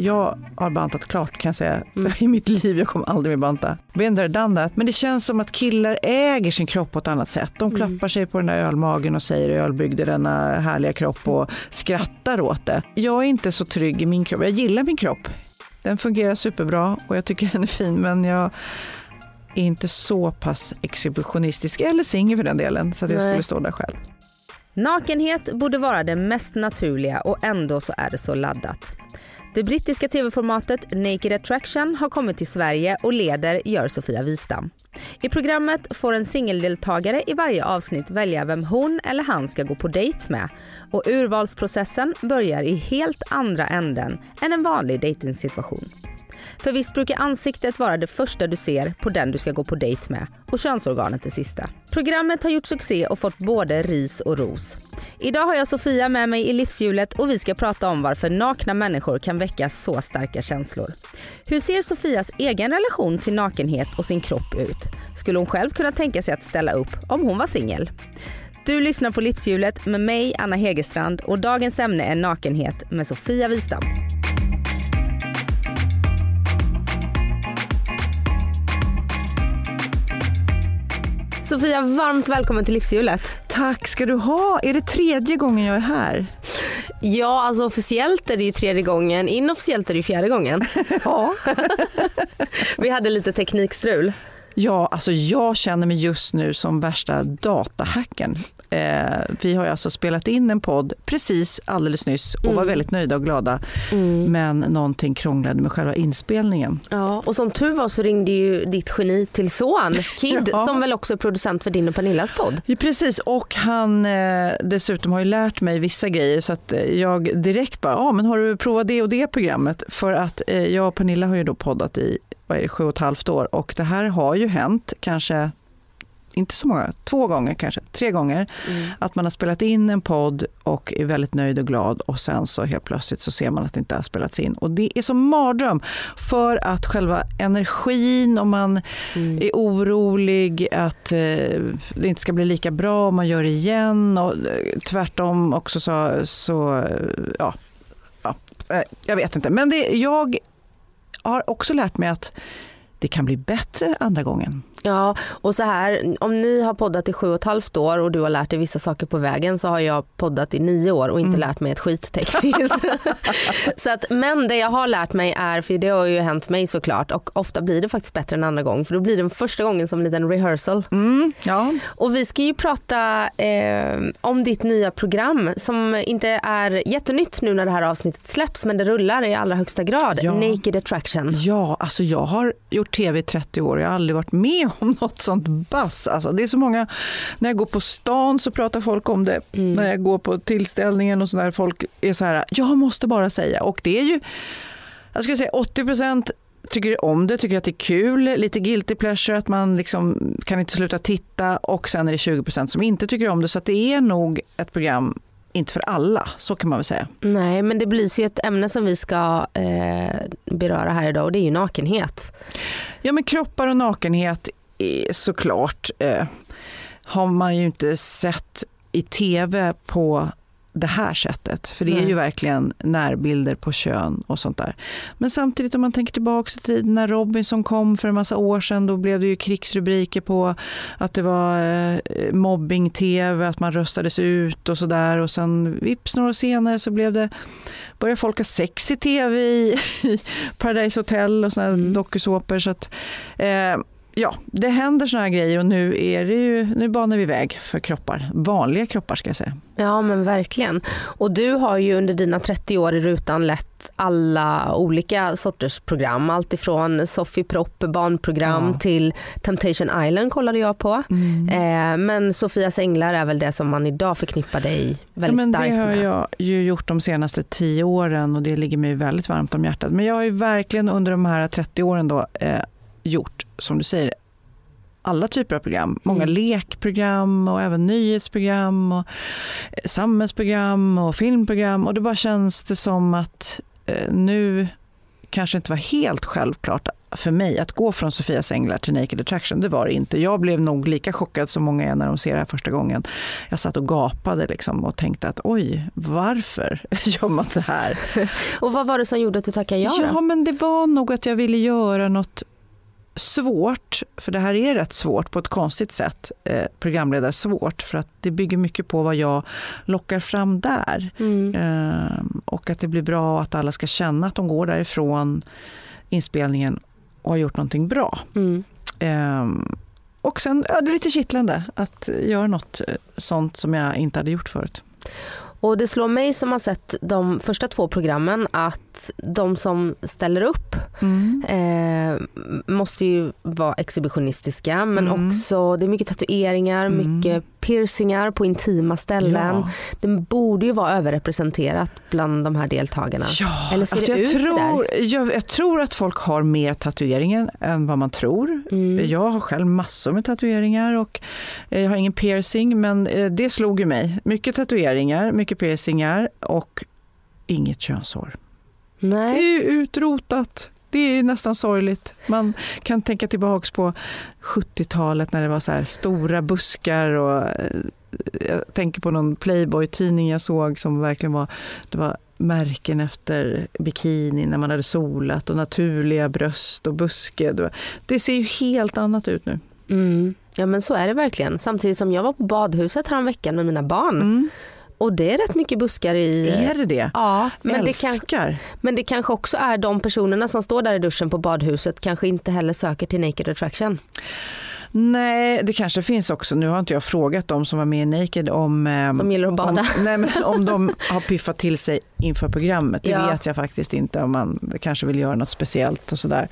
Jag har bantat klart kan jag säga i mitt liv. Jag kommer aldrig mer banta. Been there, done that. Men det känns som att killar äger sin kropp på ett annat sätt. De klappar sig på den där ölmagen och säger öl byggde denna härliga kropp och skrattar åt det. Jag är inte så trygg i min kropp. Jag gillar min kropp. Den fungerar superbra och jag tycker den är fin men jag är inte så pass exhibitionistisk eller singel för den delen så att jag Nej. skulle stå där själv. Nakenhet borde vara det mest naturliga och ändå så är det så laddat. Det brittiska tv-formatet Naked Attraction har kommit till Sverige och leder gör Sofia Wistam. I programmet får en singeldeltagare i varje avsnitt välja vem hon eller han ska gå på dejt med och urvalsprocessen börjar i helt andra änden än en vanlig dejtingsituation. För visst brukar ansiktet vara det första du ser på den du ska gå på dejt med och könsorganet det sista. Programmet har gjort succé och fått både ris och ros. Idag har jag Sofia med mig i livshjulet och vi ska prata om varför nakna människor kan väcka så starka känslor. Hur ser Sofias egen relation till nakenhet och sin kropp ut? Skulle hon själv kunna tänka sig att ställa upp om hon var singel? Du lyssnar på livshjulet med mig Anna Hegerstrand och dagens ämne är nakenhet med Sofia Wistam. Sofia, varmt välkommen till livshjulet. Tack ska du ha. Är det tredje gången jag är här? Ja, alltså officiellt är det ju tredje gången, inofficiellt är det ju fjärde gången. Ja. Vi hade lite teknikstrul. Ja, alltså jag känner mig just nu som värsta datahacken. Eh, vi har ju alltså spelat in en podd precis alldeles nyss och var väldigt nöjda och glada. Men någonting krånglade med själva inspelningen. Ja, och som tur var så ringde ju ditt geni till son, Kid, Ja. som väl också är producent för din och Pernillas podd. Ja, precis, och han eh, dessutom har ju lärt mig vissa grejer så att eh, jag direkt bara, ja ah, men har du provat det och det programmet? För att eh, jag och Pernilla har ju då poddat i vad är det, sju och ett halvt år. Och det här har ju hänt kanske inte så många, två gånger kanske, tre gånger, att man har spelat in en podd och är väldigt nöjd och glad och sen så helt plötsligt så ser man att det inte har spelats in. Och det är som mardröm för att själva energin om man är orolig att eh, det inte ska bli lika bra om man gör det igen. Och eh, tvärtom också så, så eh, ja, ja, eh, jag vet inte. Men det, jag har också lärt mig att det kan bli bättre andra gången. Ja, och så här, om ni har poddat i sju och ett halvt år och du har lärt dig vissa saker på vägen så har jag poddat i nio år och inte lärt mig ett skit tekniskt. så att, men det jag har lärt mig är, för det har ju hänt mig såklart och ofta blir det faktiskt bättre än andra gången för då blir den första gången som en liten rehearsal. Mm, ja. Och vi ska ju prata eh, om ditt nya program som inte är jättenytt nu när det här avsnittet släpps men det rullar i allra högsta grad. Ja. Naked Attraction. Ja, alltså jag har gjort tv i 30 år och jag har aldrig varit med om något sånt bass. Alltså det är så många, när jag går på stan så pratar folk om det. När jag går på tillställningen och sådär, folk är så här, jag måste bara säga. Och det är ju, jag skulle säga 80 procent tycker om det, tycker att det är kul, lite guilty pleasure, att man liksom kan inte sluta titta och sen är det 20 procent som inte tycker om det. Så det är nog ett program, inte för alla, så kan man väl säga. Nej men det blir ju ett ämne som vi ska eh, beröra här idag och det är ju nakenhet. Ja men kroppar och nakenhet är såklart eh, har man ju inte sett i tv på det här sättet. För det är ju verkligen närbilder på kön och sånt där. Men samtidigt om man tänker tillbaka till tiden när Robinson kom för en massa år sedan, då blev det ju krigsrubriker på att det var eh, mobbing-tv, att man röstades ut och sådär. Och sen vips några år senare så blev det, började folk ha sex i tv i, i Paradise Hotel och sådana mm. dokusåpor. Så att, eh, ja, det händer såna här grejer och nu är det ju, nu banar vi väg för kroppar. Vanliga kroppar ska jag säga. Ja men verkligen. Och du har ju under dina 30 år i rutan lett alla olika sorters program. Allt ifrån Sofie Propp barnprogram Ja. till Temptation Island kollade jag på. Mm. Eh, men Sofias änglar är väl det som man idag förknippar dig Ja, väldigt men det starkt har med. jag ju gjort de senaste tio åren och det ligger mig väldigt varmt om hjärtat. Men jag har ju verkligen under de här 30 åren då eh, gjort, som du säger, alla typer av program. Många Mm. lekprogram och även nyhetsprogram och eh, samhällsprogram och filmprogram. Och det bara känns det som att eh, nu kanske inte var helt självklart för mig att gå från Sofias änglar till Naked Attraction. Det var det inte. Jag blev nog lika chockad som många är när de ser det här första gången. Jag satt och gapade liksom och tänkte att oj, varför gör man det här? Och vad var det som gjorde att du tackade ja? Ja, men det var nog att jag ville göra något svårt, för det här är rätt svårt på ett konstigt sätt, eh, programledare svårt, för att det bygger mycket på vad jag lockar fram där. Mm. Eh, och att det blir bra att alla ska känna att de går därifrån inspelningen och har gjort någonting bra. Mm. Eh, och sen ja, det är lite kittlande att göra något eh, sånt som jag inte hade gjort förut. Och det slår mig som har sett de första två programmen att de som ställer upp eh, måste ju vara exhibitionistiska men Mm. också det är mycket tatueringar, Mm. mycket piercingar på intima ställen. Ja. Det borde ju vara överrepresenterat bland de här deltagarna. Ja, Eller ser alltså det jag, ut tror, jag, jag tror att folk har mer tatueringar än vad man tror. Mm. Jag har själv massor med tatueringar och eh, jag har ingen piercing men eh, det slog ju mig. Mycket tatueringar, mycket piercingar och inget könshår. Det Nej. är ju utrotat. Det är nästan sorgligt. Man kan tänka tillbaks på 70-talet när det var så här stora buskar och eh, jag tänker på någon Playboy-tidning jag såg som verkligen var, det var märken efter bikini när man hade solat och naturliga bröst och buske. Det ser ju helt annat ut nu. Mm. Ja men så är det verkligen. Samtidigt som jag var på badhuset häromveckan med mina barn och det är rätt mycket buskar i... Är det det? Ja, men det, kan, Älskar. men det kanske också är de personerna som står där i duschen på badhuset kanske inte heller söker till Naked Attraction. Nej, det kanske finns också. Nu har inte jag frågat de som var med i Naked om, ehm, De gillar att bada. om, nej, men om de har piffat till sig inför programmet. Det Ja. vet jag faktiskt inte om man kanske vill göra något speciellt och sådär.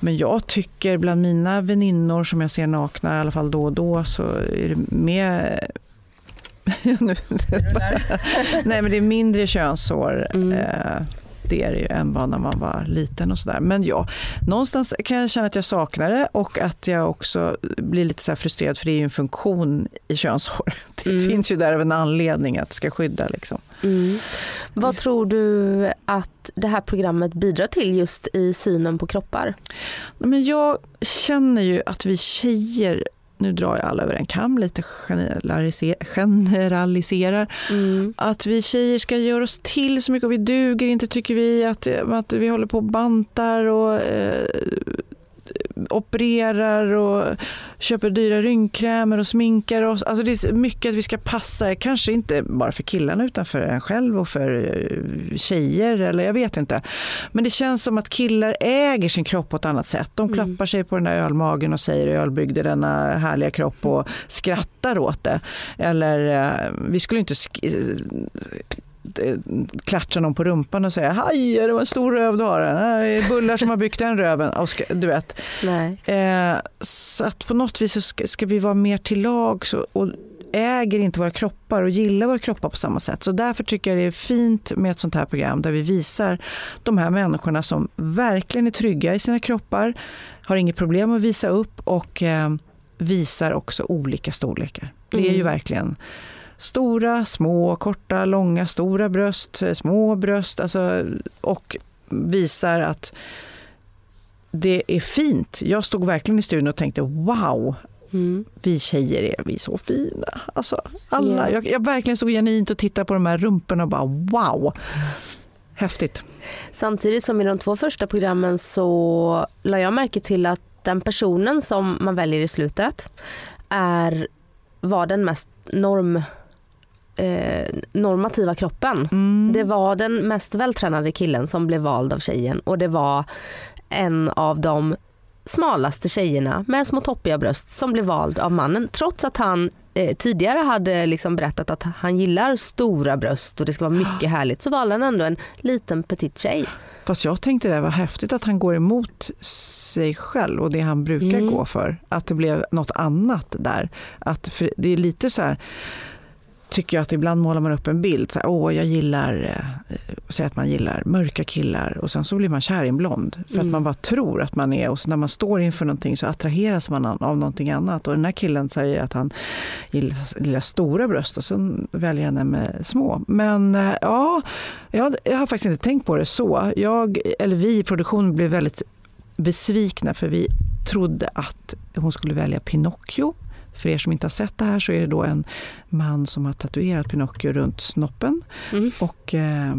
Men jag tycker bland mina väninnor som jag ser nakna, i alla fall då och då, så är det mer Nu- Nej men det är mindre könshår. Mm. Eh, det är det ju än vad när man var liten och sådär. Men ja, någonstans kan jag känna att jag saknar det och att jag också blir lite så här frustrerad för det är ju en funktion i könshår. Det Mm. finns ju där av en anledning att det ska skydda liksom. Mm. Vad tror du att det här programmet bidrar till just i synen på kroppar? Men jag känner ju att vi tjejer, nu drar jag alla över en kam lite generalise- generaliserar, Mm. att vi tjejer ska göra oss till så mycket och vi duger inte tycker vi att, att vi håller på och bantar och eh, opererar och köper dyra rynkkrämer och sminkar oss. Alltså det är mycket att vi ska passa, kanske inte bara för killarna utan för en själv och för eh, tjejer eller jag vet inte. Men det känns som att killar äger sin kropp på ett annat sätt. De Mm. klappar sig på den där ölmagen och säger öl byggde denna härliga kropp och skrattar åt det. Eller eh, vi skulle inte sk- eh, klatscha någon på rumpan och säga haj, det var en stor röv du har. Nej, Bullar som har byggt den röven. Och ska, du vet. Eh, så att på något vis ska, ska vi vara mer till lag så, och äger inte våra kroppar och gillar våra kroppar på samma sätt. Så därför tycker jag det är fint med ett sånt här program där vi visar de här människorna som verkligen är trygga i sina kroppar, har inget problem att visa upp och eh, visar också olika storlekar. Det är ju Mm. verkligen stora, små, korta, långa, stora bröst, eh, små bröst alltså, och visar att det är fint. Jag stod verkligen i studion och tänkte wow, Mm. vi tjejer är vi så fina. Alltså, alla. Ja. Jag, jag verkligen stod genuint och tittade på de här rumporna och bara wow. Häftigt. Samtidigt som i de två första programmen så la jag märke till att den personen som man väljer i slutet är, var den mest norm, eh, normativa kroppen. Mm. Det var den mest vältränade killen som blev vald av tjejen och det var en av de smalaste tjejerna med små toppiga bröst som blev vald av mannen trots att han eh, tidigare hade liksom berättat att han gillar stora bröst och det ska vara mycket härligt så valde han ändå en liten petit tjej. Fast jag tänkte det var häftigt att han går emot sig själv och det han brukar Mm. gå för. Att det blev något annat där. Att för det är lite så här tycker jag att ibland målar man upp en bild. Så här, Åh, jag gillar, eh, säg att man gillar mörka killar och sen så blir man kär i en blond. För Mm. att man bara tror att man är och så när man står inför någonting så attraheras man av någonting annat. Och den här killen säger att han gillar, gillar stora bröst och så väljer han en med små. Men eh, ja, jag, jag har faktiskt inte tänkt på det så. Jag, eller vi i produktionen blev väldigt besvikna för vi trodde att hon skulle välja Pinocchio. För er som inte har sett det här så är det då en man som har tatuerat Pinocchio runt snoppen. Mm. Och eh,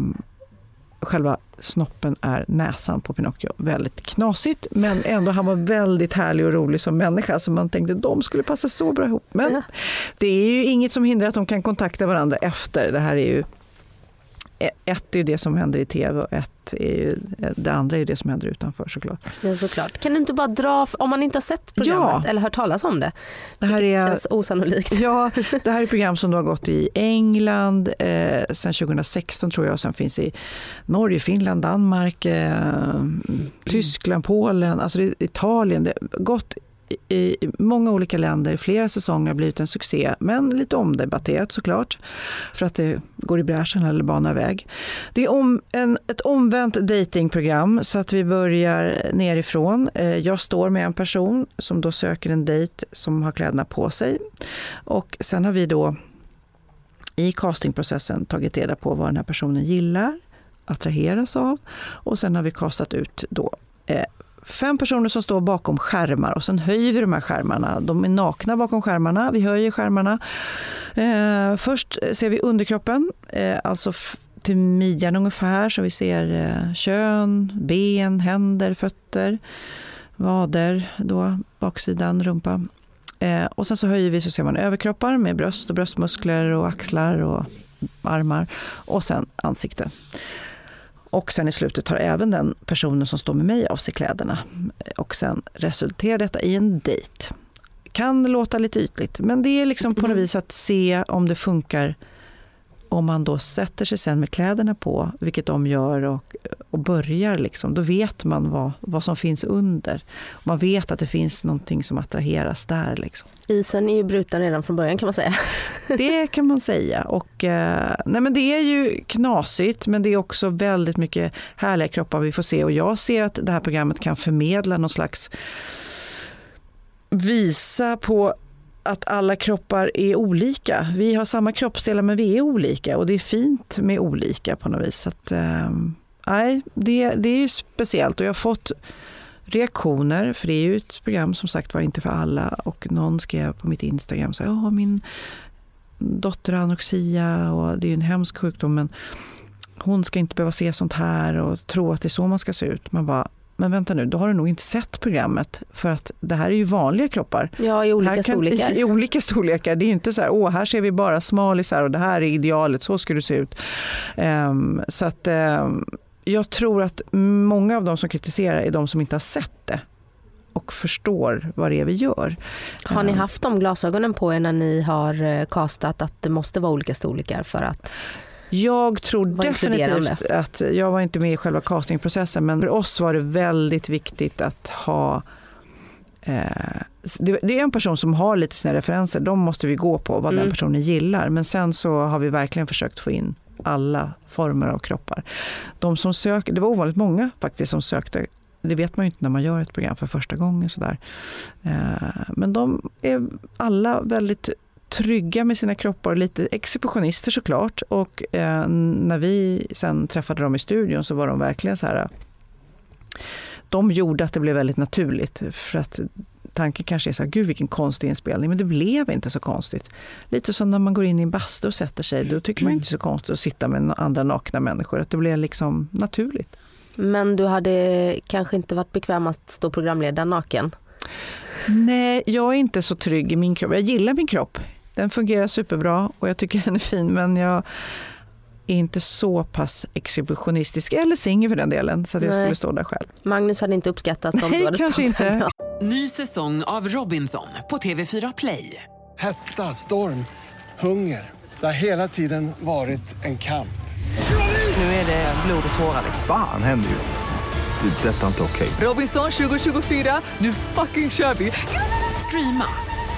själva snoppen är näsan på Pinocchio. Väldigt knasigt, men ändå han var väldigt härlig och rolig som människa. Så man tänkte de skulle passa så bra ihop. Men det är ju inget som hindrar att de kan kontakta varandra efter. Det här är ju ett är ju det som händer i tv och ett är ju, det andra är ju det som händer utanför såklart. Ja, såklart. Kan du inte bara dra, om man inte har sett programmet Ja. eller hört talas om det, Det här är, känns osannolikt. Ja, det här är program som då har gått i England eh, sedan 2016 tror jag. Och sen finns i Norge, Finland, Danmark, eh, Tyskland, Polen, alltså det, Italien. Det gått i, många olika länder, flera säsonger har blivit en succé, men lite omdebatterat såklart. För att det går i bräschen eller banar väg. Det är om, en, ett omvänt datingprogram så att vi börjar nerifrån. Eh, jag står med en person som då söker en dejt som har kläderna på sig. Och sen har vi då i castingprocessen tagit reda på vad den här personen gillar, attraheras av och sen har vi kastat ut då eh, fem personer som står bakom skärmar och sen höjer vi de här skärmarna. De är nakna bakom skärmarna, vi höjer skärmarna. Eh, först ser vi underkroppen, eh, alltså till midjan ungefär, så vi ser eh, kön, ben, händer, fötter, vader, då, baksidan, rumpa. Eh, och sen så höjer vi så ser man överkroppar med bröst och bröstmuskler och axlar och armar och sen ansikte. Och sen i slutet tar även den personen som står med mig av sig kläderna. Och sen resulterar detta i en dejt. Kan låta lite ytligt, men det är liksom på något vis att se om det funkar om man då sätter sig sen med kläderna på, vilket de gör, och, och börjar, liksom, då vet man vad, vad som finns under. Man vet att det finns någonting som attraheras där. Liksom. Isen är ju bruten redan från början kan man säga. Det kan man säga. Och, eh, nej men det är ju knasigt, men det är också väldigt mycket härliga kroppar vi får se. Och jag ser att det här programmet kan förmedla någon slags visa på att alla kroppar är olika. Vi har samma kroppsdelar men vi är olika och det är fint med olika på något vis. Så att, eh, det, det är ju speciellt och jag har fått reaktioner, för det är ju ett program som sagt var inte för alla och någon skrev på mitt Instagram så här, "Ja, min dotter har anorexia och det är ju en hemsk sjukdom men hon ska inte behöva se sånt här och tro att det är så man ska se ut. Man bara, men vänta nu, då har du nog inte sett programmet för att det här är ju vanliga kroppar. Ja, i olika kan- storlekar. I olika storlekar. Det är ju inte så här, åh, här ser vi bara smalisar och det här är idealet, så ska du se ut. Ehm, så att ehm, jag tror att många av de som kritiserar är de som inte har sett det och förstår vad det är vi gör. Har ni Ehm, haft de glasögonen på er när ni har eh, castat att det måste vara olika storlekar för att Jag tror definitivt att, jag var inte med i själva castingprocessen, men för oss var det väldigt viktigt att ha eh, det det är en person som har lite sina referenser, de måste vi gå på, vad den Mm. personen gillar. Men sen så har vi verkligen försökt få in alla former av kroppar. De som söker, det var ovanligt många faktiskt som sökte, det vet man ju inte när man gör ett program för första gången. Sådär. Eh, men de är alla väldigt trygga med sina kroppar, lite exhibitionister såklart. Och eh, när vi sen träffade dem i studion så var de verkligen så här, de gjorde att det blev väldigt naturligt. För att tanken kanske är så här, gud vilken konstig inspelning, men det blev inte så konstigt. Lite som när man går in i en bastu och sätter sig, då tycker man inte så konstigt att sitta med andra nakna människor, att det blev liksom naturligt. Men du hade kanske inte varit bekväm att stå programledare naken? Nej, jag är inte så trygg i min kropp. Jag gillar min kropp. Den fungerar superbra och jag tycker den är fin, men jag är inte så pass exhibitionistisk, eller singel för den delen, så att jag skulle stå där själv. Magnus hade inte uppskattat om Nej, du hade kanske stått inte. där. Ny säsong av Robinson på TV4 Play. Hetta, storm, hunger. Det har hela tiden varit en kamp. Nu är det blod och tårar. Fan händer just nu. Det. är Detta är inte okej. Robinson 2024, nu fucking kör vi! Streama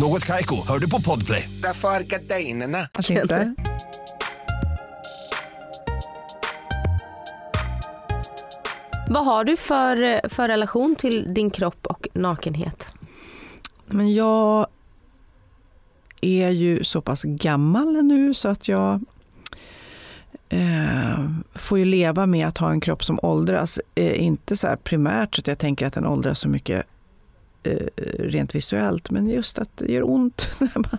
Något Kaiko, hör du på Podplay. Därför är gardinerna. Inte. Vad har du för, för relation till din kropp och nakenhet? Men jag är ju så pass gammal nu så att jag eh, får ju leva med att ha en kropp som åldras. Eh, inte så här primärt så att jag tänker att den åldras så mycket Eh, rent visuellt, men just att det gör ont. när man,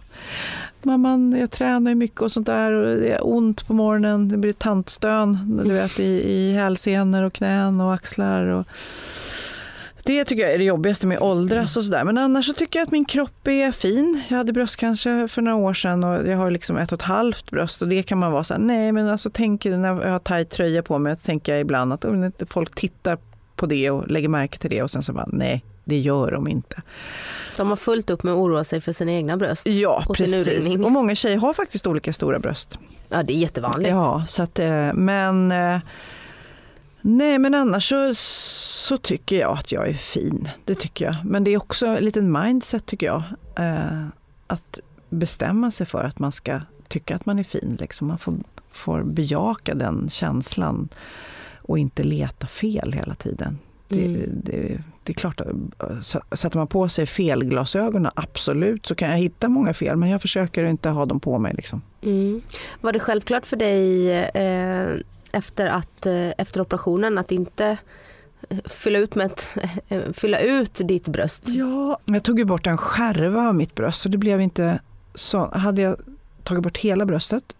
man, man, jag tränar mycket och sånt där och det är ont på morgonen. Det blir tantstön du vet, i, i hälsenor och knän och axlar. Och, det tycker jag är det jobbigaste med åldras och sådär. Men annars så tycker jag att min kropp är fin. Jag hade bröstcancer för några år sedan och jag har liksom ett och ett halvt bröst och det kan man vara så här, nej men alltså tänk när jag har tajt tröja på mig, tänker jag ibland att folk tittar på det och lägger märke till det och sen så bara, nej det gör de inte. De har fullt upp med att oroa sig för sina egna bröst. Ja, och precis. Och många tjejer har faktiskt olika stora bröst. Ja det är jättevanligt. Ja, så att, eh, men eh, Nej, men annars så, så tycker jag att jag är fin. Det tycker jag. Men det är också en liten mindset tycker jag. Eh, att bestämma sig för att man ska tycka att man är fin. Liksom. Man får, får bejaka den känslan och inte leta fel hela tiden. Det, Mm. det, det är klart, att sätter man på sig felglasögonen, absolut, så kan jag hitta många fel. Men jag försöker inte ha dem på mig. Liksom. Mm. Var det självklart för dig eh, efter, att, eh, efter operationen att inte eh, fylla ut, med ett, eh, fylla ut ditt bröst? Ja, jag tog ju bort en skärva av mitt bröst, så det blev inte så. Hade jag tagit bort hela bröstet,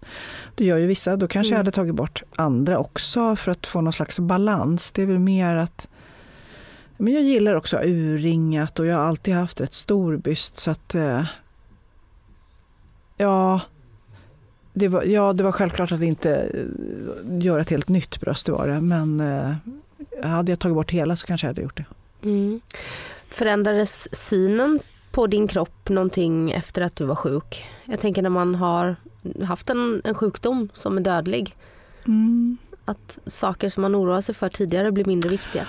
det gör ju vissa, då kanske Mm. jag hade tagit bort andra också för att få någon slags balans. Det är väl mer att men jag gillar också urringat och jag har alltid haft ett stor byst så att eh, ja, det var, ja, det var självklart att inte eh, göra ett helt nytt bröst, det var det. Men eh, hade jag tagit bort hela så kanske jag hade gjort det. Mm. Förändrades synen på din kropp någonting efter att du var sjuk? Jag tänker när man har haft en, en sjukdom som är dödlig. Att saker som man oroar sig för tidigare blir mindre viktiga.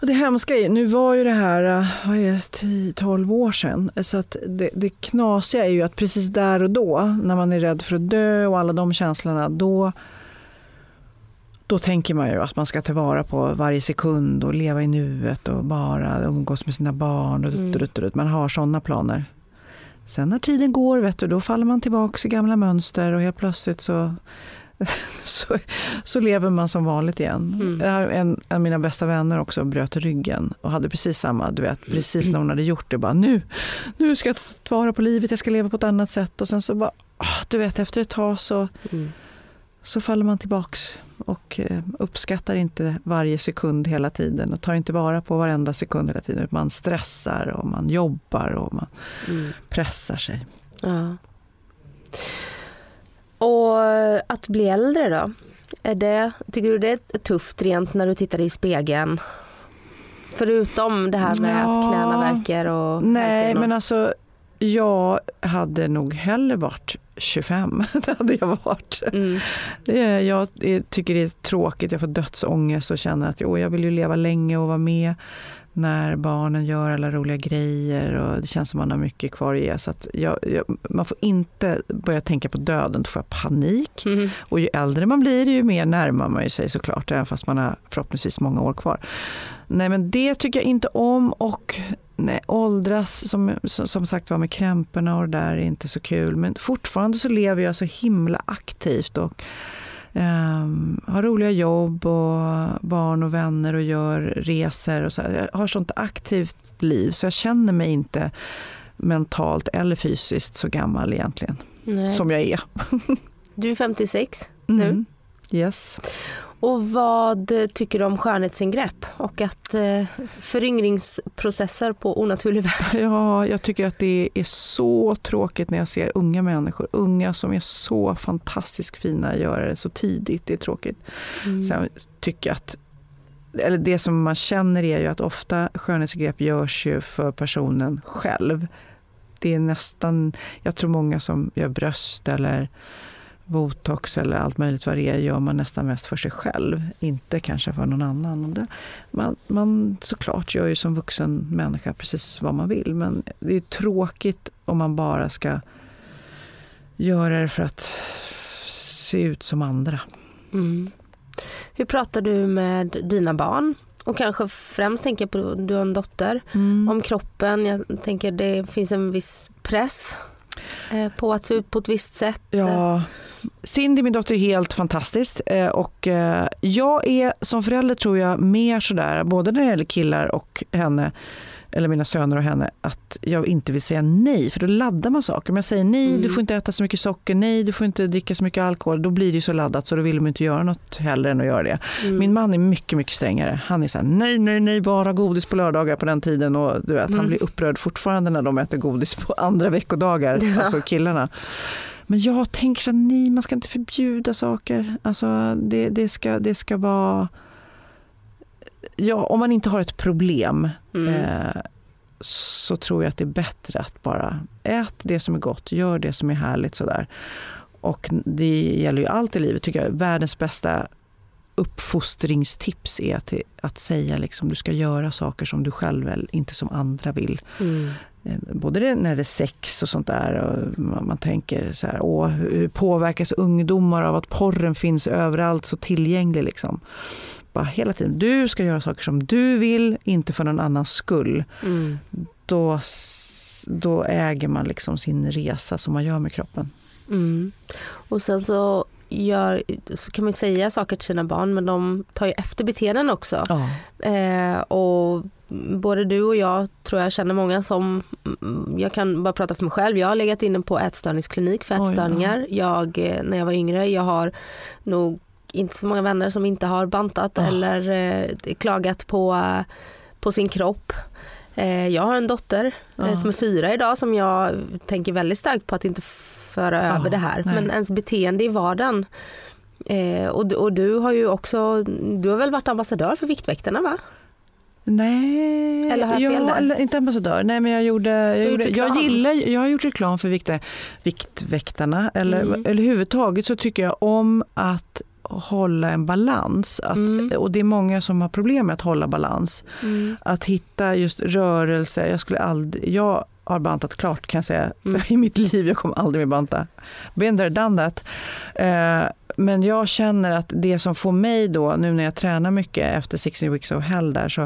Och det hemska är, nu var ju det här, eh, vad är det, 10-12 år sedan. Så att det, det knasiga är ju att precis där och då, när man är rädd för att dö och alla de känslorna, då, då tänker man ju att man ska tillvara på varje sekund och leva i nuet och bara umgås med sina barn. Och Mm. dutt, dutt, dutt. Man har sådana planer. Sen när tiden går, vet du, då faller man tillbaka i gamla mönster och helt plötsligt så, så, så lever man som vanligt igen. Mm. En av mina bästa vänner också bröt ryggen och hade precis samma, du vet, precis när hon hade gjort det, bara nu, nu ska jag ta vara på livet, jag ska leva på ett annat sätt och sen så bara, ah, du vet, efter ett tag så, Mm. så faller man tillbaks och eh, uppskattar inte varje sekund hela tiden och tar inte vara på varenda sekund hela tiden. Man stressar och man jobbar och man Mm. pressar sig. Ja. Och att bli äldre då? Är det, tycker du det är tufft rent när du tittar i spegeln? Förutom det här med Ja. att knäna verkar och Nej, hälsenor. men alltså jag hade nog hellre varit 25. Det hade jag varit. Mm. Det jag tycker det är tråkigt, jag får dödsångest och känner att jag vill ju leva länge och vara med när barnen gör alla roliga grejer och det känns som man har mycket kvar att ge. Så att jag, jag, man får inte börja tänka på döden, då får jag panik. Mm. Och ju äldre man blir, ju mer närmar man ju sig såklart, även fast man har förhoppningsvis många år kvar. Nej, men det tycker jag inte om och nej, åldras, som, som, som sagt var med krämporna och det där är inte så kul. Men fortfarande så lever jag så himla aktivt och ehm, har roliga jobb och barn och vänner och gör resor. Och så. Jag har sånt aktivt liv så jag känner mig inte mentalt eller fysiskt så gammal egentligen, Nej. som jag är. Du är 56 nu. Mm. Yes. Och vad tycker du om skönhetsingrepp och att eh, föryngringsprocesser på onaturlig väg? Ja, jag tycker att det är så tråkigt när jag ser unga människor, unga som är så fantastiskt fina, göra det så tidigt. Det är tråkigt. Mm. Sen tycker jag att eller det som man känner är ju att ofta skönhetsingrepp görs ju för personen själv. Det är nästan, jag tror många som gör bröst eller botox eller allt möjligt vad det är gör man nästan mest för sig själv, inte kanske för någon annan. Det, man, man såklart gör ju som vuxen människa precis vad man vill, men det är tråkigt om man bara ska göra det för att se ut som andra. Mm. Hur pratar du med dina barn? Och kanske främst tänker jag på, du har en dotter, Mm. om kroppen. Jag tänker det finns en viss press Eh, på att se ut på ett visst sätt. Ja, Cindy, min dotter, är helt fantastisk. Eh, och eh, jag är som förälder tror jag mer sådär, både när det gäller killar och henne, eller mina söner och henne, att jag inte vill säga nej, för då laddar man saker. Om jag säger nej, Mm. du får inte äta så mycket socker, nej, du får inte dricka så mycket alkohol, då blir det ju så laddat så då vill de inte göra något hellre än att göra det. Mm. Min man är mycket, mycket strängare. Han är så här, nej, nej, nej, bara godis på lördagar på den tiden. Och du vet, Mm. han blir upprörd fortfarande när de äter godis på andra veckodagar, Ja. alltså killarna. Men jag tänker så här, nej, man ska inte förbjuda saker. Alltså, det, det, ska, det ska vara... Ja, om man inte har ett problem Mm. eh, så tror jag att det är bättre att bara ät det som är gott, gör det som är härligt sådär. Och det gäller ju allt i livet tycker jag. Världens bästa uppfostringstips är att, att säga liksom, du ska göra saker som du själv vill, inte som andra vill. Mm. Eh, Både det, när det är sex och sånt där. Och man, man tänker så här, åh, hur påverkas ungdomar av att porren finns överallt så tillgänglig liksom. Bara hela tiden, du ska göra saker som du vill, inte för någon annans skull. Mm. Då, då äger man liksom sin resa som man gör med kroppen. Mm. Och sen så, gör, så kan man säga saker till sina barn men de tar ju efter beteenden också. Ja. Eh, och både du och jag tror jag känner många som, mm, jag kan bara prata för mig själv, jag har legat inne på ätstörningsklinik för Oj, ja. ätstörningar. Jag, eh, när jag var yngre, jag har nog inte så många vänner som inte har bantat Ja. eller eh, klagat på, på sin kropp. Eh, jag har en dotter Ja. som är fyra idag som jag tänker väldigt starkt på att inte föra Ja, över det här. nej. Men ens beteende i vardagen. Eh, och, du- och du har ju också, du har väl varit ambassadör för Viktväktarna va? Nej, Eller har jag fel ja, där? inte ambassadör. Nej, men jag gjorde, jag, gjorde, jag gillar, jag har gjort reklam för vikta, Viktväktarna. Eller, Mm. eller överhuvudtaget så tycker jag om att hålla en balans. Att, Mm. Och det är många som har problem med att hålla balans. Mm. Att hitta just rörelse. Jag, skulle aldrig, jag har bantat klart kan jag säga Mm. i mitt liv. Jag kommer aldrig mer banta. Been there, done that. Eh, men jag känner att det som får mig då, nu när jag tränar mycket efter 16 weeks of hell där, så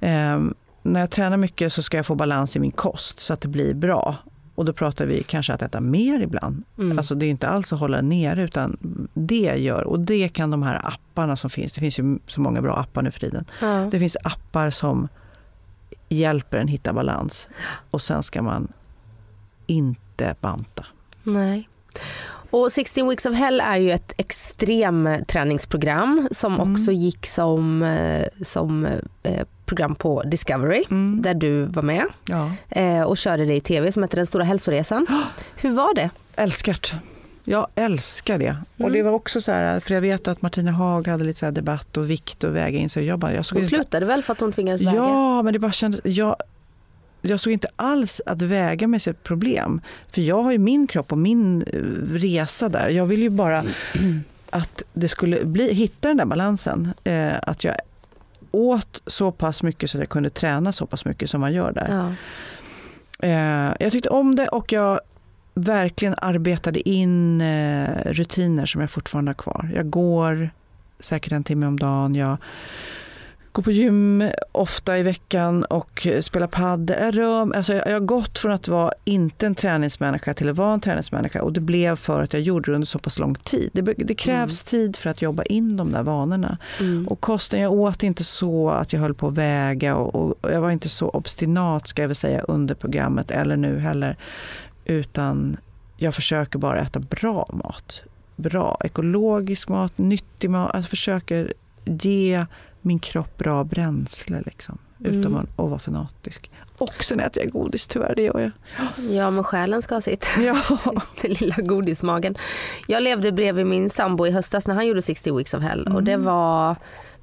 eh, när jag tränar mycket så ska jag få balans i min kost så att det blir bra. Och då pratar vi kanske att äta mer ibland. Mm. Alltså det är inte alls att hålla nere utan det gör, och det kan de här apparna som finns, det finns ju så många bra appar nu för tiden. ja. Det finns appar som hjälper en hitta balans och sen ska man inte banta. Nej. Och 16 Weeks of Hell är ju ett extremträningsprogram som Mm. också gick som, eh, som eh, program på Discovery Mm. där du var med Ja. eh, och körde det i tv som heter Den stora hälsoresan. Hur var det? Älskat. Jag älskar det. Och Mm. det var också så här, för jag vet att Martina Haag hade lite så här debatt och vikt och väga in sig. Jag bara, jag såg Hon slutade väl för att hon tvingades väga? Ja, men det bara kändes, jag, jag såg inte alls att väga mig som ett problem. För jag har ju min kropp och min eh, resa där. Jag vill ju bara att det skulle bli, hitta den där balansen. Eh, att jag åt så pass mycket så att jag kunde träna så pass mycket som man gör där. Ja. Eh, jag tyckte om det och jag verkligen arbetade in eh, rutiner som jag fortfarande har kvar. Jag går säkert en timme om dagen. Jag går på gym ofta i veckan och spelar padel. Jag, alltså jag jag har gått från att vara inte en träningsmänniska till att vara en träningsmänniska och det blev för att jag gjorde det under så pass lång tid. Det, det krävs tid för att jobba in de där vanorna. Mm. Och kosten, jag åt inte så att jag höll på att väga och, och jag var inte så obstinat ska jag väl säga under programmet eller nu heller. Utan jag försöker bara äta bra mat. bra. Ekologisk mat, nyttig mat. Jag försöker ge min kropp bra bränsle liksom. Utan Mm. att vara fanatisk. Och sen äter jag godis tyvärr, det gör jag. Ja men själen ska ha sitt. Ja. Den lilla godismagen. Jag levde bredvid min sambo i höstas när han gjorde 60 weeks of hell och det Mm. var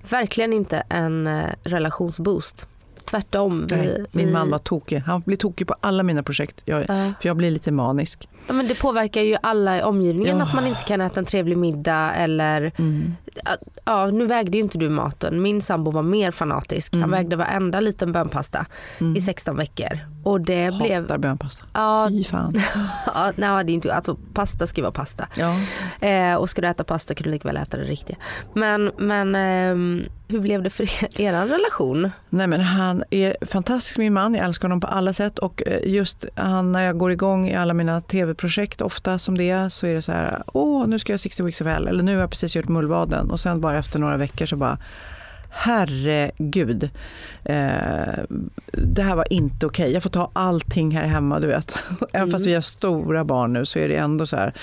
verkligen inte en eh, relationsboost. Tvärtom. Vi, Nej, min vi, man var tokig. Han blir tokig på alla mina projekt. Jag, Ja. För jag blir lite manisk. Ja, men det påverkar ju alla i omgivningen Ja. att man inte kan äta en trevlig middag eller Mm. ja, nu vägde ju inte du maten. Min sambo var mer fanatisk. Han Mm. vägde varenda liten bönpasta Mm. i 16 veckor. Och det blev... Hatar bönpasta. Ja, Fy fan. ja, nej, det är inte, alltså, pasta ska ju vara pasta. Ja. Eh, och ska du äta pasta kan du lika väl äta det riktiga. Men, men ehm, hur blev det för er, er relation? Nej, men han är fantastisk min man, jag älskar honom på alla sätt. Och eh, just han, när jag går igång i alla mina tv-projekt ofta som det är så är det så här, åh nu ska jag 60 weeks of hell. Eller nu har jag precis gjort mullvaden. Och sen bara efter några veckor så bara Herregud, eh, det här var inte okej. Jag får ta allting här hemma, du vet. Även fast vi har stora barn nu så är det ändå så här.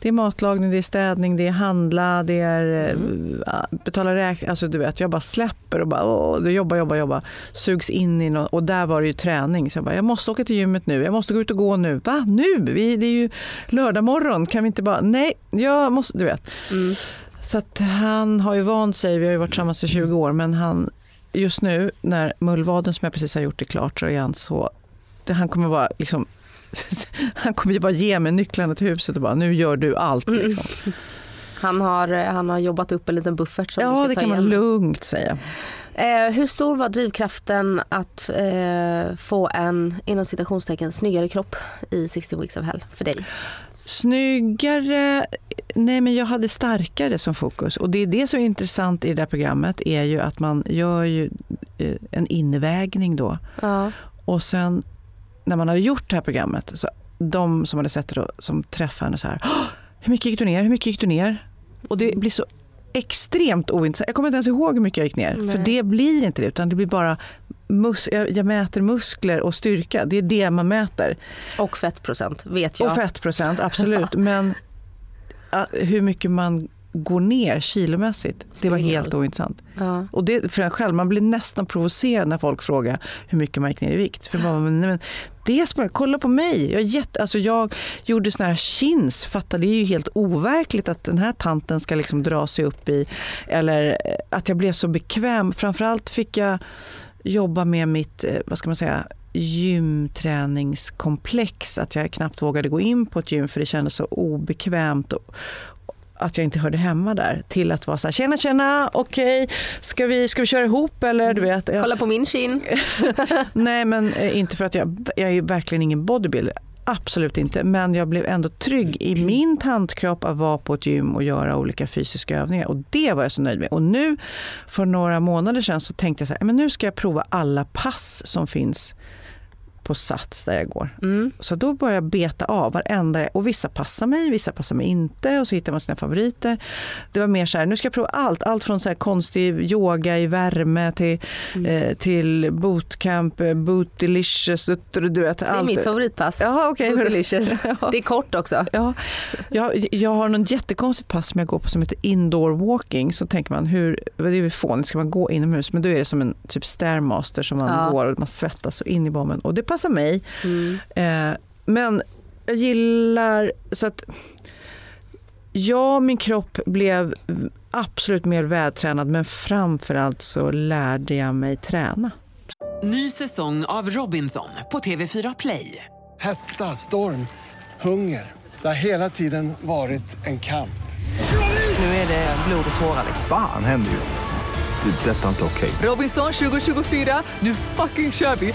Det är matlagning, det är städning, det är handla, det är eh, betala räkningar. Alltså du vet, jag bara släpper och bara åh, jobba, jobba, jobba. Sugs in i något. Och där var det ju träning. Så jag bara, jag måste åka till gymmet nu. Jag måste gå ut och gå nu. Va? Nu? Vi, det är ju lördag morgon. Kan vi inte bara, nej, jag måste, du vet. Mm. Så att han har ju vant sig, vi har ju varit tillsammans i 20 år, men han just nu när mullvaden som jag precis har gjort är klart så är han så, det, han kommer vara liksom han kommer ju bara ge mig nycklarna till huset och bara nu gör du allt. Mm. Liksom. Han har, eh, han har jobbat upp en liten buffert som Ja, det kan man igen. lugnt säga. Eh, hur stor var drivkraften att eh, få en inom citationstecken snyggare kropp i 60 weeks of hell för dig? Snyggare, nej men jag hade starkare som fokus och det är det som är intressant i det där programmet är ju att man gör ju eh, en invägning då Ja. Och sen när man hade gjort det här programmet, så de som hade sett det då, som träffade henne så här, "Åh, hur mycket gick du ner? Hur mycket gick du ner? Och det blir så extremt ointressant. Jag kommer inte ens ihåg hur mycket jag gick ner. Nej. För det blir inte det, utan det blir bara mus- jag, jag mäter muskler och styrka. Det är det man mäter. Och fettprocent vet jag. Och fettprocent, absolut. Men hur mycket man går ner kilomässigt, det var helt ointressant. Ja. Och det, för en själv, man blir nästan provocerad när folk frågar hur mycket man gick ner i vikt. För bara, men, men, det spelar, kolla på mig. Jag, jätte, alltså jag gjorde såna här chins, fattar det är ju helt overkligt att den här tanten ska liksom dra sig upp i. Eller eh, att jag blev så bekväm. Framförallt fick jag jobba med mitt, eh, vad ska man säga, gymträningskomplex. Att jag knappt vågade gå in på ett gym för det kändes så obekvämt. Och, att jag inte hörde hemma där till att vara så här, tjena tjena, okej, ska, vi, ska vi köra ihop eller du vet. Jag, Kolla på min kin. nej men eh, inte för att jag, jag är verkligen ingen bodybuilder. Absolut inte, men jag blev ändå trygg i min tantkropp att vara på ett gym och göra olika fysiska övningar och det var jag så nöjd med. Och nu för några månader sedan så tänkte jag så här, men nu ska jag prova alla pass som finns på Sats där jag går. Mm. Så då börjar jag beta av varenda, och vissa passar mig, vissa passar mig inte och så hittar man sina favoriter. Det var mer så här, nu ska jag prova allt, allt från så här konstig yoga i värme till, Mm. eh, till bootcamp, eh, bootylicious, du vet. Det är allt. mitt favoritpass. Jaha, okej. Bootylicious. Ja. Det är kort också. Ja, jag, jag har någon jättekonstigt pass som jag går på som heter indoor walking. Så tänker man, hur, det är ju fånigt, ska man gå inomhus? Men då är det som en typ stairmaster som man Ja. går och man svettas så in i bomben. Och det passar mig. Mm. Eh, men jag gillar, så att ja, min kropp blev absolut mer vältränad men framförallt så lärde jag mig träna. Ny säsong av Robinson på TV4 Play. Hetta, storm, hunger. Det har hela tiden varit en kamp. Nu är det blod och tårar. liksom. Fan händer just nu. Det. är Detta är inte okej. Robinson 2024, nu fucking kör vi!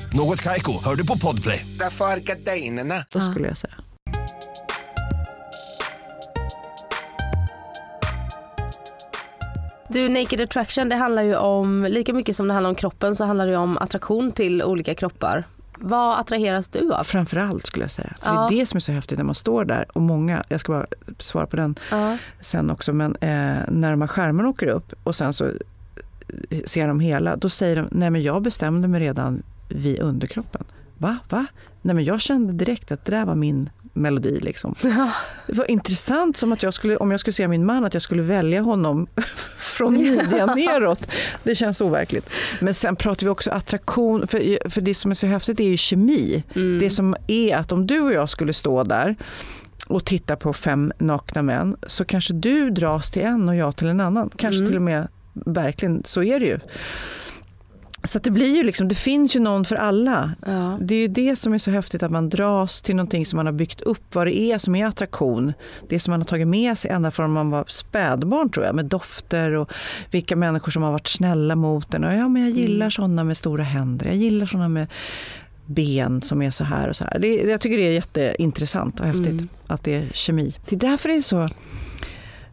Något kajko, hör du på podplay. Därför är gardinerna. Då skulle jag säga. Du, Naked Attraction det handlar ju om, lika mycket som det handlar om kroppen så handlar det ju om attraktion till olika kroppar. Vad attraheras du av? Framförallt skulle jag säga. Ja. Det är det som är så häftigt när man står där och många, jag ska bara svara på den ja. sen också, men eh, när de här skärmarna åker upp och sen så ser de hela, då säger de, nej men jag bestämde mig redan vid underkroppen. Va? Va? Nej men jag kände direkt att det där var min melodi liksom. Det var intressant som att jag skulle, om jag skulle se min man, att jag skulle välja honom från midjan neråt. Det känns overkligt. Men sen pratar vi också attraktion, för, för det som är så häftigt är ju kemi. Mm. Det som är att om du och jag skulle stå där och titta på fem nakna män så kanske du dras till en och jag till en annan. Kanske Mm. till och med, verkligen, så är det ju. Så det blir ju liksom, det finns ju någon för alla. Ja. Det är ju det som är så häftigt att man dras till någonting som man har byggt upp, vad det är som är attraktion. Det som man har tagit med sig ända från man var spädbarn tror jag, med dofter och vilka människor som har varit snälla mot en. Och ja, men jag gillar sådana med stora händer, jag gillar sådana med ben som är så här och så här. Det, jag tycker det är jätteintressant och häftigt Mm. att det är kemi. Det är därför det är så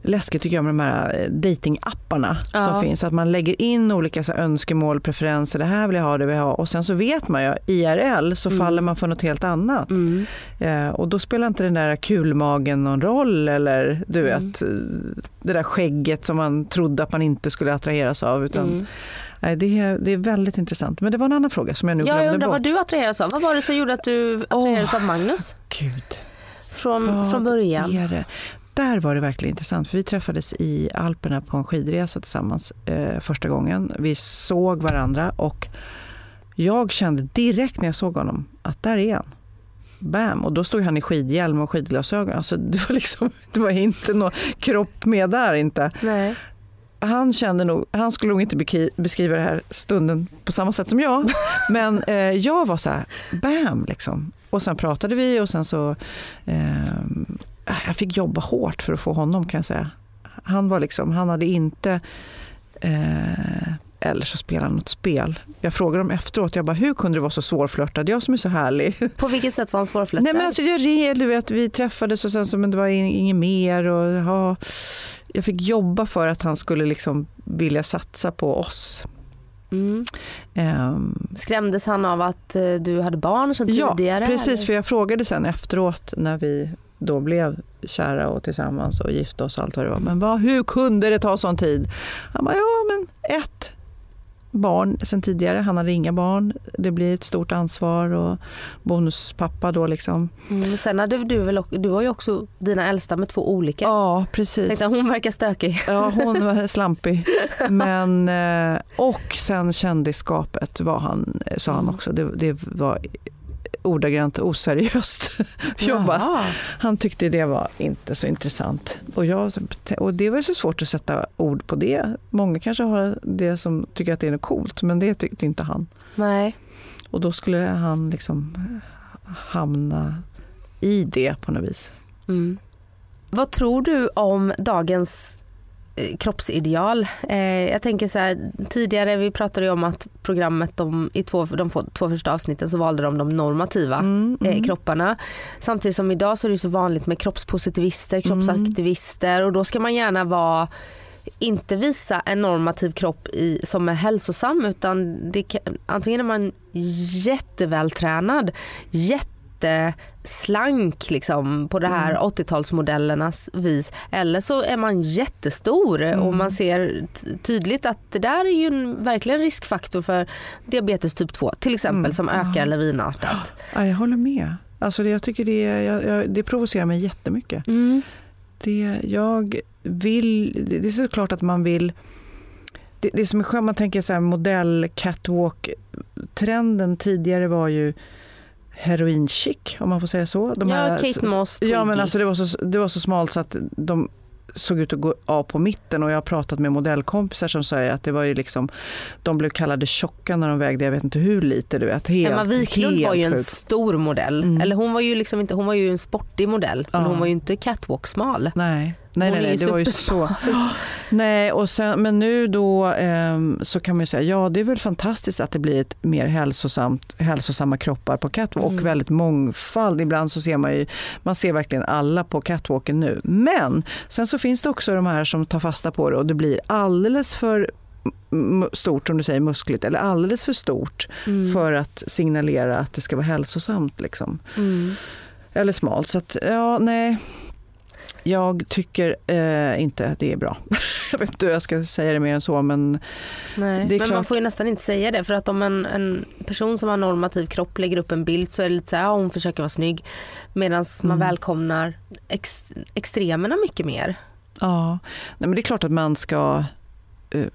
läskigt tycker jag med de här eh, datingapparna Ja. som finns. Att man lägger in olika så här, önskemål, preferenser, det här vill jag ha, det vill jag ha. Och sen så vet man ju, IRL så Mm. faller man för något helt annat. Mm. Eh, och då spelar inte den där kulmagen någon roll eller du Mm. vet, eh, det där skägget som man trodde att man inte skulle attraheras av. Utan, Mm. nej, det, är, det är väldigt intressant. Men det var en annan fråga som jag nu glömde jag undrar bort. vad du attraheras av. Vad var det som gjorde att du attraherades av Magnus Gud. från, Vad från början? är det? Där var det verkligen intressant, för vi träffades i Alperna på en skidresa tillsammans eh, första gången. Vi såg varandra och jag kände direkt när jag såg honom att där är han. Bam! Och då stod han i skidhjälm och skidglasögon. Alltså, det, var liksom, det var inte någon kropp med där inte. Nej. Han kände nog, han skulle nog inte beskriva det här stunden på samma sätt som jag. Men eh, jag var så här, bam liksom. Och sen pratade vi och sen så, eh, jag fick jobba hårt för att få honom kan jag säga. Han var liksom, han hade inte, eh, eller så spelade han något spel. Jag frågade dem efteråt, jag bara, hur kunde du vara så svårflörtad? Jag som är så härlig. På vilket sätt var han svårflörtad? Nej men alltså jag red, du vet, vi träffades och sen så, men det var in- inget mer och ja, jag fick jobba för att han skulle liksom vilja satsa på oss. Mm. Ehm, Skrämdes han av att eh, du hade barn sedan ja, tidigare? precis, eller? för jag frågade sen efteråt när vi då blev kära och tillsammans och gifte oss och allt vad det var. Men vad, hur kunde det ta sån tid? Han bara, ja men ett barn sen tidigare, han hade inga barn. Det blir ett stort ansvar och bonuspappa då liksom. Mm, sen hade du väl, du har ju också dina äldsta med två olika. Ja, precis. Tänkte, hon verkar stökig. Ja, hon var slampig. Men, eh, och sen kändisskapet var han, sa han Mm. också. Det, det var ordagrant oseriöst jobba. Han tyckte det var inte så intressant. Och, jag, och det var så svårt att sätta ord på det. Många kanske har det som tycker att det är något coolt, men det tyckte inte han. Nej. Och då skulle han liksom hamna i det på något vis. Mm. Vad tror du om dagens kroppsideal? Eh, jag tänker så här, tidigare vi pratade ju om att programmet de, i två, de två första avsnitten så valde de de normativa Mm, eh, mm. kropparna. Samtidigt som idag så är det så vanligt med kroppspositivister, kroppsaktivister och då ska man gärna vara inte visa en normativ kropp i, som är hälsosam utan det, antingen är man jättevältränad, jätteslank liksom, på det här 80-talsmodellernas vis eller så är man jättestor och man ser tydligt att det där är ju en, verkligen en riskfaktor för diabetes typ 2 till exempel Mm. som ökar lavinartat. Ja, jag håller med. Alltså det, jag tycker det, jag, jag, det provocerar mig jättemycket. Mm. Det, jag vill, det det är såklart att man vill det, det som är skönt, man tänker så här modell catwalk trenden tidigare var ju heroin chic om man får säga så. De Ja, här- Kate Moss, Ja men alltså det var, så, det var så smalt så att de såg ut att gå av på mitten och jag har pratat med modellkompisar som säger att det var ju liksom de blev kallade tjocka när de vägde jag vet inte hur lite du vet. Helt, Emma Wiklund helt var ju en sjukt. stor modell. Mm. Eller hon var ju liksom inte, hon var ju en sportig modell men Ja. hon var ju inte catwalk-smal. Nej, Nej, Hon nej, nej, det var ju så. Nej, och sen, men nu då ehm, så kan man ju säga, ja det är väl fantastiskt att det blir ett mer hälsosamt, hälsosamma kroppar på catwalk och väldigt mångfald. Ibland så ser man ju, man ser verkligen alla på catwalken nu. Men sen så finns det också de här som tar fasta på det och det blir alldeles för stort, som du säger, muskligt eller alldeles för stort för att signalera att det ska vara hälsosamt. Liksom. Mm. Eller smalt. Så att, ja, nej. Jag tycker eh, inte det är bra. jag vet inte hur jag ska säga det mer än så, men Nej. Men man klart. får ju nästan inte säga det för att om en, en person som har normativ kropp lägger upp en bild så är det lite så här, ja, hon försöker vara snygg. Medan man Mm. välkomnar ex, extremerna mycket mer. ja. Nej, men det är klart att man ska eh,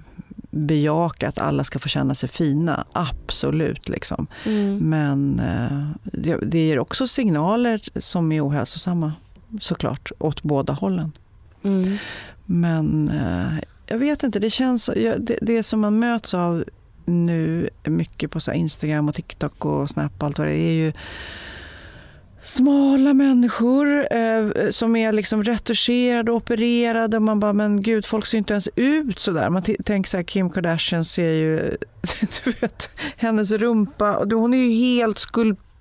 bejaka att alla ska få känna sig fina. Absolut. Liksom. Mm. Men eh, det, det ger också signaler som är ohälsosamma, såklart, åt båda hållen. Mm. Men eh, jag vet inte, det känns... Det, det som man möts av nu mycket på så Instagram och TikTok och Snap och allt vad det är, är ju smala människor eh, som är liksom retuscherade och opererade. Och man bara, men gud, folk ser inte ens ut så där. Man t- tänker så här, Kim Kardashian ser ju, du vet, hennes rumpa. och Hon är ju helt skulpterad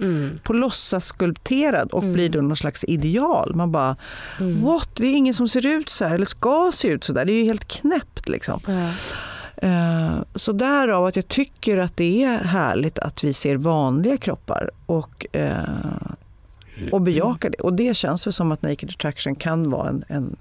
Mm. på låtsas skulpterad och Mm. blir då någon slags ideal. Man bara, Mm. what? Det är ingen som ser ut så här eller ska se ut så där. Det är ju helt knäppt liksom. Ja. Eh, Så därav att jag tycker att det är härligt att vi ser vanliga kroppar och, eh, och bejakar det. Och det känns väl som att Naked Attraction kan vara en, en,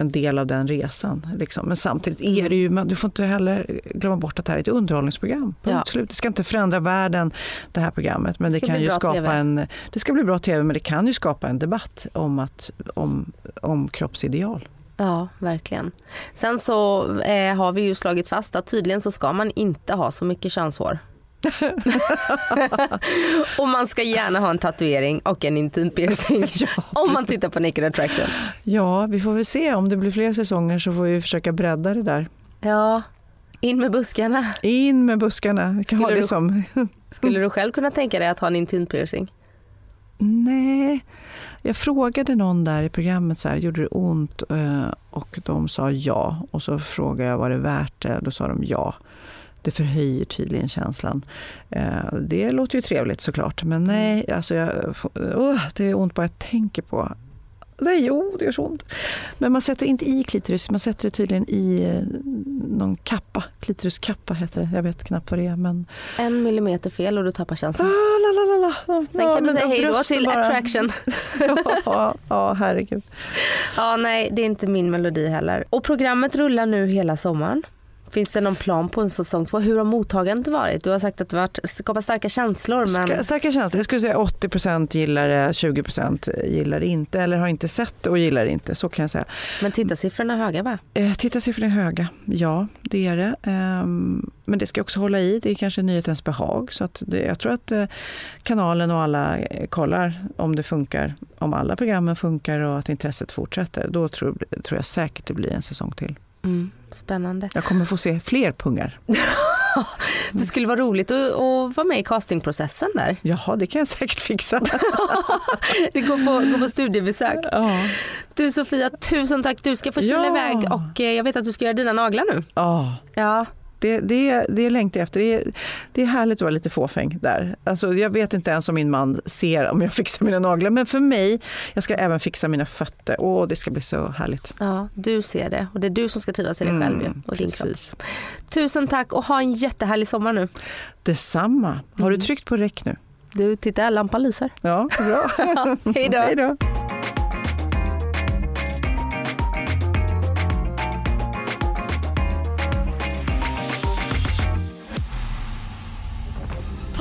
en del av den resan. Liksom. Men samtidigt är det ju, du får inte heller glömma bort att det här är ett underhållningsprogram. Ja. slut. Det ska inte förändra världen, det här programmet. Men Det det, kan ju skapa TV. en... Det ska bli bra tv, men det kan ju skapa en debatt om, att, om, om kroppsideal. Ja, verkligen. Sen så eh, har vi ju slagit fast att tydligen så ska man inte ha så mycket könshår. och man ska gärna ha en tatuering och en intimpiercing om man tittar på Naked Attraction. Ja, vi får väl se. Om det blir fler säsonger så får vi försöka bredda det där. Ja, in med buskarna. In med buskarna. Vi kan ha Skulle det du- som... Skulle du själv kunna tänka dig att ha en intimpiercing? Nej. Jag frågade någon där i programmet, så här, gjorde det ont? Eh, Och de sa ja. Och så frågade jag, var det värt det? Då sa de ja. Det förhöjer tydligen känslan. Eh, Det låter ju trevligt såklart, men nej, alltså jag, oh, det är ont bara jag tänker på. Nej, jo, det gör så ont. Men man sätter inte i klitoris, man sätter det tydligen i eh, någon kappa. Klitoriskappa heter det. Jag vet knappt vad det är. Men... En millimeter fel och du tappar Ah, känslan. la, la, la, la. Sen Ja, kan du säga hej då till bara. attraction. ja, ja, herregud. Ja, nej, det är inte min melodi heller. Och programmet rullar nu hela sommaren. Finns det någon plan på en säsong två? Hur har mottagandet varit? Du har sagt att det varit skapar starka känslor men Starka känslor. Jag skulle säga 80% gillar det, 20% gillar det inte eller har inte sett och gillar det inte. Så kan jag säga. Men tittarsiffrorna är höga va? Eh, Tittarsiffrorna är höga, ja det är det. Ehm, Men det ska också hålla i, det är kanske nyhetens behag. Så att det, jag tror att eh, kanalen och alla eh, kollar om det funkar, om alla programmen funkar och att intresset fortsätter. Då tror, tror jag säkert det blir en säsong till. Mm, spännande. Jag kommer få se fler pungar. Det skulle vara roligt att, att vara med i castingprocessen där. Jaha, det kan jag säkert fixa. Det går på, går på studiebesök. ja. Du Sofia, tusen tack. Du ska få kila Ja. iväg och eh, jag vet att du ska göra dina naglar nu. Ja, Ja, Det, det, det längtar jag efter. Det är, det är härligt att vara lite fåfäng där. Alltså, jag vet inte ens om min man ser om jag fixar mina naglar. Men för mig, jag ska även fixa mina fötter. Åh, det ska bli så härligt. ja, du ser det och det är du som ska trivas i dig själv ju, Mm, och din kropp. Tusen tack och ha en jättehärlig sommar nu. Detsamma. Har Mm. du tryckt på räck nu? Du, titta lampan lyser. Ja, bra. Hej då.